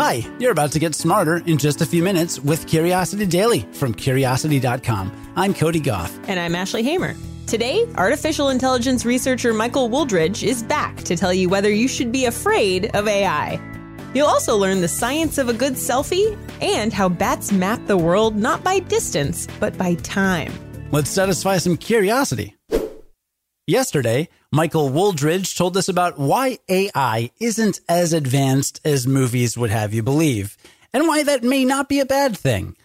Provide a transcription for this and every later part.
Hi, you're about to get smarter in just a few minutes with Curiosity Daily from Curiosity.com. I'm Cody Gough. And I'm Ashley Hamer. Today, artificial intelligence researcher Michael Wooldridge is back to tell you whether you should be afraid of AI. You'll also learn the science of a good selfie and how bats map the world not by distance, but by time. Let's satisfy some curiosity. Yesterday, Michael Wooldridge told us about why AI isn't as advanced as movies would have you believe, and why that may not be a bad thing.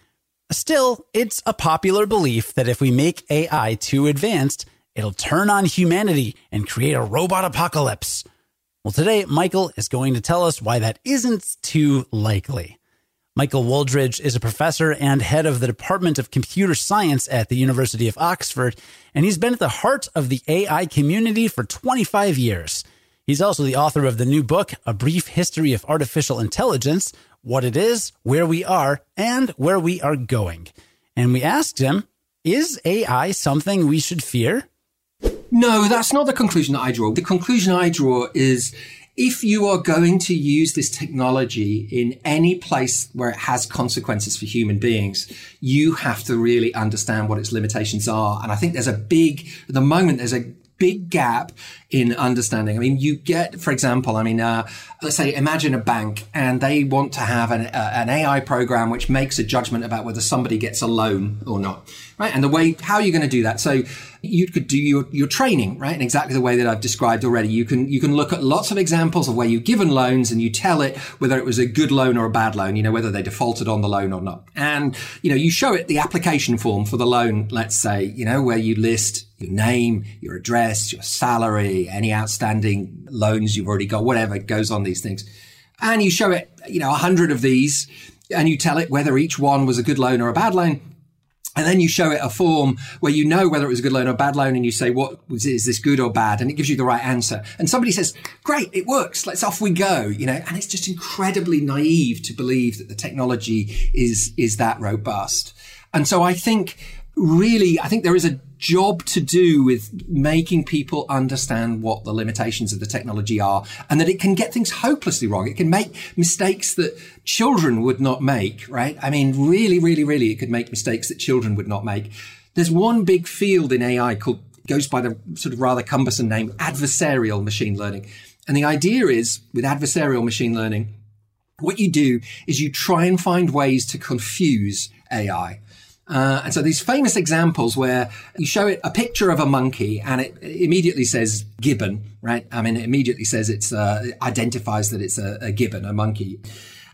Still, it's a popular belief that if we make AI too advanced, it'll turn on humanity and create a robot apocalypse. Well, today, Michael is going to tell us why that isn't too likely. Michael Wooldridge is a professor and head of the Department of Computer Science at the University of Oxford, and he's been at the heart of the AI community for 25 years. He's also the author of the new book, A Brief History of Artificial Intelligence What It Is, Where We Are, and Where We Are Going. And we asked him, Is AI something we should fear? No, that's not the conclusion that I draw. The conclusion I draw is if you are going to use this technology in any place where it has consequences for human beings, you have to really understand what its limitations are. And I think there's a big, at the moment, there's a big gap in understanding. I mean, you get, for example, I mean, uh, let's say imagine a bank and they want to have an, uh, an AI program which makes a judgment about whether somebody gets a loan or not, right? And the way, how are you going to do that? So you could do your, your training, right? In exactly the way that I've described already. You can, you can look at lots of examples of where you've given loans and you tell it whether it was a good loan or a bad loan, you know, whether they defaulted on the loan or not. And, you know, you show it the application form for the loan, let's say, you know, where you list your name, your address, your salary, any outstanding loans you've already got, whatever goes on these things. And you show it, you know, a hundred of these and you tell it whether each one was a good loan or a bad loan. And then you show it a form where you know whether it was a good loan or a bad loan, and you say, "What is this good or bad?" And it gives you the right answer. And somebody says, "Great, it works. Let's off we go." You know, and it's just incredibly naive to believe that the technology is is that robust. And so I think really, I think there is a job to do with making people understand what the limitations of the technology are and that it can get things hopelessly wrong. It can make mistakes that children would not make, right? I mean, really, really, really, it could make mistakes that children would not make. There's one big field in AI called, goes by the sort of rather cumbersome name, adversarial machine learning. And the idea is with adversarial machine learning, what you do is you try and find ways to confuse AI. Uh, and so these famous examples where you show it a picture of a monkey and it immediately says gibbon, right? I mean, it immediately says it's, uh, it identifies that it's a, a gibbon, a monkey.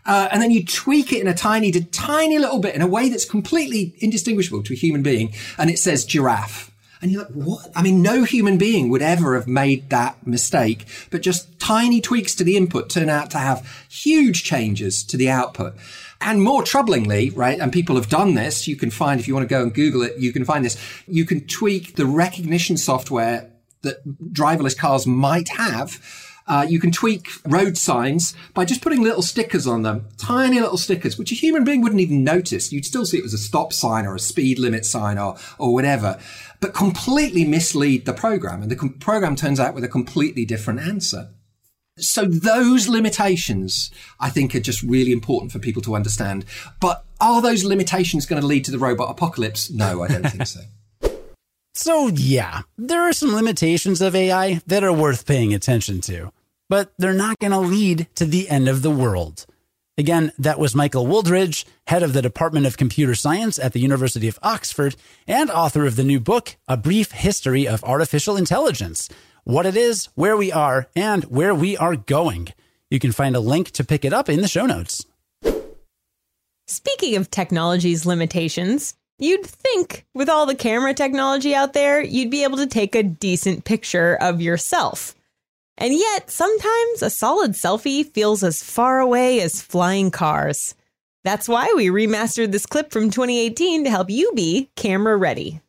Uh, and then you tweak it in a tiny, tiny little bit in a way that's completely indistinguishable to a human being. And it says giraffe. And you're like, what? I mean, no human being would ever have made that mistake, but just tiny tweaks to the input turn out to have huge changes to the output. And more troublingly, right, and people have done this, you can find, if you want to go and Google it, you can find this, you can tweak the recognition software that driverless cars might have. Uh, you can tweak road signs by just putting little stickers on them, tiny little stickers, which a human being wouldn't even notice. You'd still see it was a stop sign or a speed limit sign or, or whatever, but completely mislead the program. And the com- program turns out with a completely different answer. So those limitations, I think, are just really important for people to understand. But are those limitations going to lead to the robot apocalypse? No, I don't think so. So, yeah, there are some limitations of AI that are worth paying attention to, but they're not going to lead to the end of the world. Again, that was Michael Wooldridge, head of the Department of Computer Science at the University of Oxford and author of the new book, A Brief History of Artificial Intelligence what it is, where we are, and where we are going. You can find a link to pick it up in the show notes. Speaking of technology's limitations, you'd think with all the camera technology out there, you'd be able to take a decent picture of yourself. And yet, sometimes a solid selfie feels as far away as flying cars. That's why we remastered this clip from 2018 to help you be camera ready.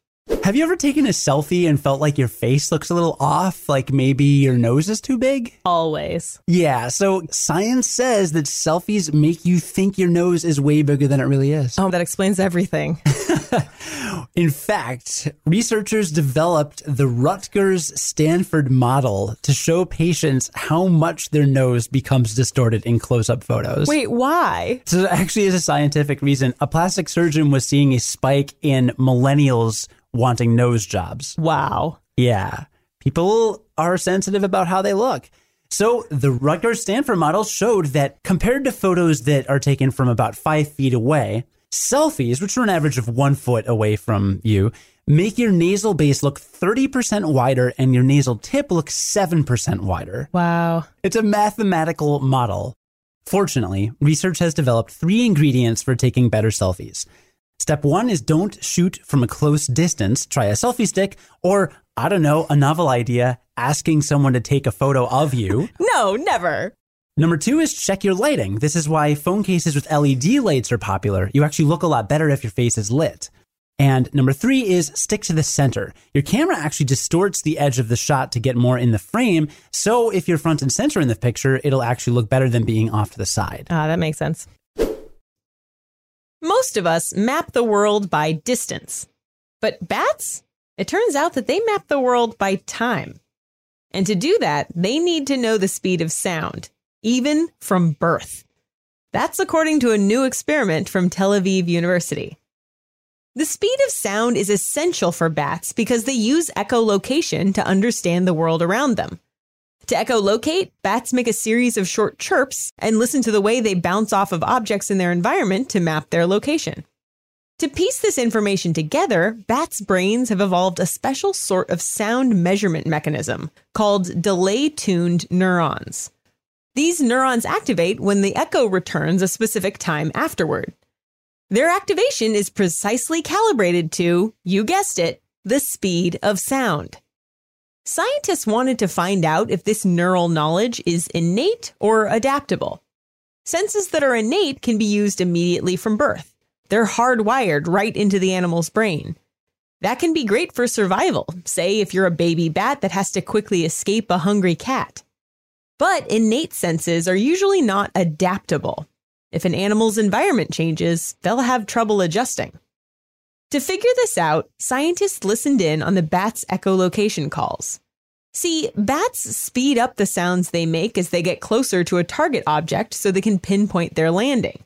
Have you ever taken a selfie and felt like your face looks a little off? Like maybe your nose is too big? Always. Yeah, so science says that selfies make you think your nose is way bigger than it really is. Oh, that explains everything. In fact, researchers developed the Rutgers Stanford model to show patients how much their nose becomes distorted in close up photos. Wait, why? So, there actually is a scientific reason. A plastic surgeon was seeing a spike in millennials wanting nose jobs. Wow. Yeah. People are sensitive about how they look. So the Rutgers Stanford model showed that compared to photos that are taken from about five feet away, selfies, which are an average of one foot away from you, make your nasal base look 30% wider and your nasal tip look 7% wider. Wow. It's a mathematical model. Fortunately, research has developed three ingredients for taking better selfies. Step one is don't shoot from a close distance. Try a selfie stick or, I don't know, a novel idea, asking someone to take a photo of you. No, never. Number two is check your lighting. This is why phone cases with LED lights are popular. You actually look a lot better if your face is lit. And number three is stick to the center. Your camera actually distorts the edge of the shot to get more in the frame. So if you're front and center in the picture, it'll actually look better than being off to the side. Ah, that makes sense. Most of us map the world by distance. But bats? It turns out that they map the world by time. And to do that, they need to know the speed of sound, even from birth. That's according to a new experiment from Tel Aviv University. The speed of sound is essential for bats because they use echolocation to understand the world around them. To echolocate, bats make a series of short chirps and listen to the way they bounce off of objects in their environment to map their location. To piece this information together, bats' brains have evolved a special sort of sound measurement mechanism called delay tuned neurons. These neurons activate when the echo returns a specific time afterward. Their activation is precisely calibrated to, you guessed it, the speed of sound. Scientists wanted to find out if this neural knowledge is innate or adaptable. Senses that are innate can be used immediately from birth. They're hardwired right into the animal's brain. That can be great for survival, say if you're a baby bat that has to quickly escape a hungry cat. But innate senses are usually not adaptable. If an animal's environment changes, they'll have trouble adjusting. To figure this out, scientists listened in on the bats' echolocation calls. See, bats speed up the sounds they make as they get closer to a target object so they can pinpoint their landing.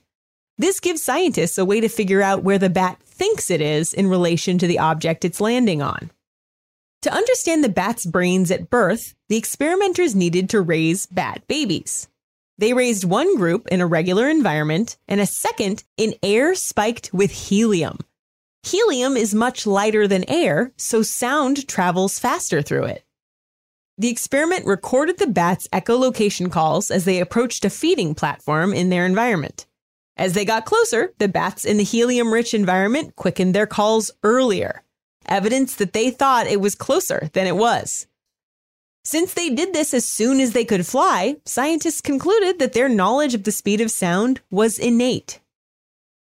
This gives scientists a way to figure out where the bat thinks it is in relation to the object it's landing on. To understand the bat's brains at birth, the experimenters needed to raise bat babies. They raised one group in a regular environment and a second in air spiked with helium. Helium is much lighter than air, so sound travels faster through it. The experiment recorded the bats' echolocation calls as they approached a feeding platform in their environment. As they got closer, the bats in the helium rich environment quickened their calls earlier, evidence that they thought it was closer than it was. Since they did this as soon as they could fly, scientists concluded that their knowledge of the speed of sound was innate.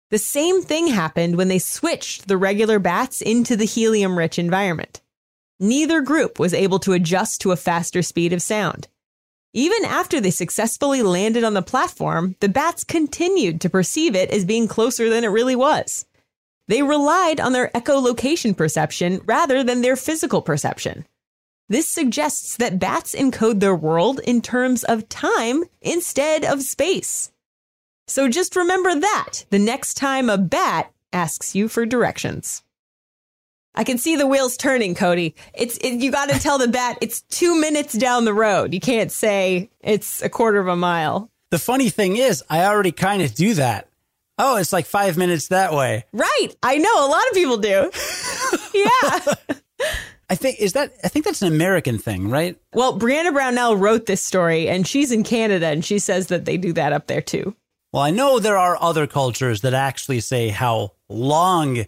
The same thing happened when they switched the regular bats into the helium rich environment. Neither group was able to adjust to a faster speed of sound. Even after they successfully landed on the platform, the bats continued to perceive it as being closer than it really was. They relied on their echolocation perception rather than their physical perception. This suggests that bats encode their world in terms of time instead of space. So just remember that the next time a bat asks you for directions. I can see the wheels turning, Cody. It's it, you got to tell the bat it's two minutes down the road. You can't say it's a quarter of a mile. The funny thing is, I already kind of do that. Oh, it's like five minutes that way. Right. I know a lot of people do. yeah. I think is that I think that's an American thing, right? Well, Briana Brownell wrote this story and she's in Canada and she says that they do that up there too. Well, I know there are other cultures that actually say how long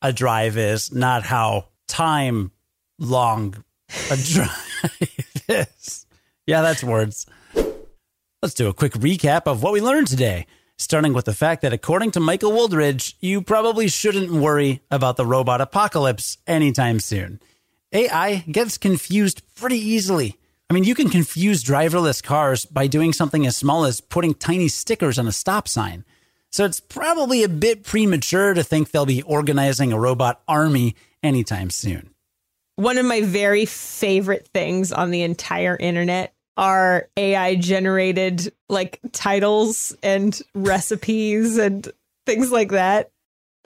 a drive is, not how time long a drive is. Yeah, that's words. Let's do a quick recap of what we learned today. starting with the fact that according to Michael Wooldridge, you probably shouldn't worry about the robot apocalypse anytime soon. AI gets confused pretty easily. I mean, you can confuse driverless cars by doing something as small as putting tiny stickers on a stop sign. So it's probably a bit premature to think they'll be organizing a robot army anytime soon. One of my very favorite things on the entire internet are AI generated like titles and recipes and things like that.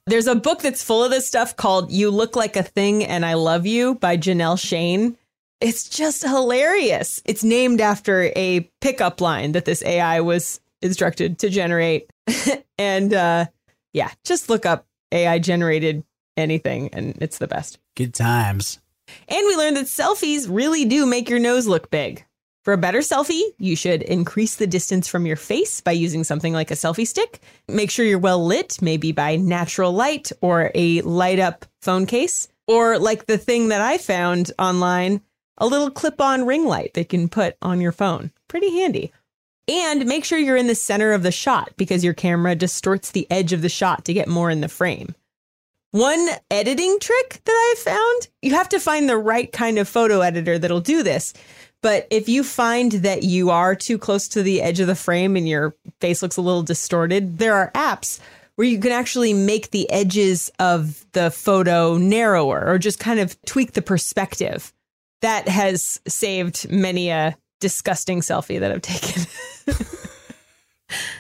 There's a book that's full of this stuff called You Look Like a Thing and I Love You by Janelle Shane. It's just hilarious. It's named after a pickup line that this AI was instructed to generate. and uh, yeah, just look up AI generated anything and it's the best. Good times. And we learned that selfies really do make your nose look big. For a better selfie, you should increase the distance from your face by using something like a selfie stick. Make sure you're well lit, maybe by natural light or a light up phone case, or like the thing that I found online, a little clip on ring light you can put on your phone. Pretty handy. And make sure you're in the center of the shot because your camera distorts the edge of the shot to get more in the frame. One editing trick that I've found, you have to find the right kind of photo editor that'll do this. But if you find that you are too close to the edge of the frame and your face looks a little distorted, there are apps where you can actually make the edges of the photo narrower or just kind of tweak the perspective. That has saved many a disgusting selfie that I've taken.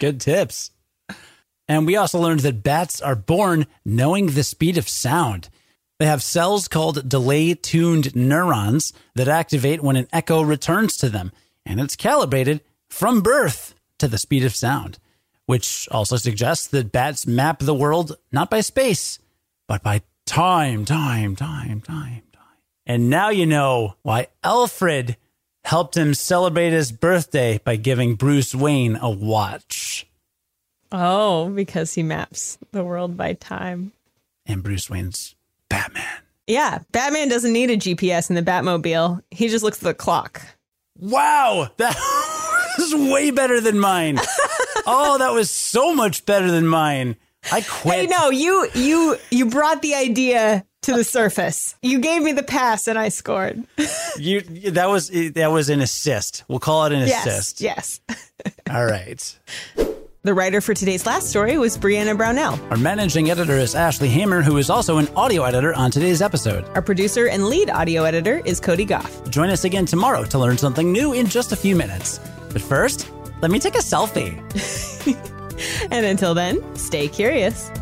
Good tips. And we also learned that bats are born knowing the speed of sound. They have cells called delay tuned neurons that activate when an echo returns to them, and it's calibrated from birth to the speed of sound, which also suggests that bats map the world not by space, but by time, time, time, time. And now you know why Alfred helped him celebrate his birthday by giving Bruce Wayne a watch. Oh, because he maps the world by time. And Bruce Wayne's Batman. Yeah, Batman doesn't need a GPS in the Batmobile. He just looks at the clock. Wow, that was way better than mine. oh, that was so much better than mine. I quit. Hey, no, you you you brought the idea to the surface. You gave me the pass and I scored. you that was that was an assist. We'll call it an yes, assist. Yes. All right. The writer for today's last story was Briana Brownell. Our managing editor is Ashley Hamer, who is also an audio editor on today's episode. Our producer and lead audio editor is Cody Gough. Join us again tomorrow to learn something new in just a few minutes. But first, let me take a selfie. and until then, stay curious.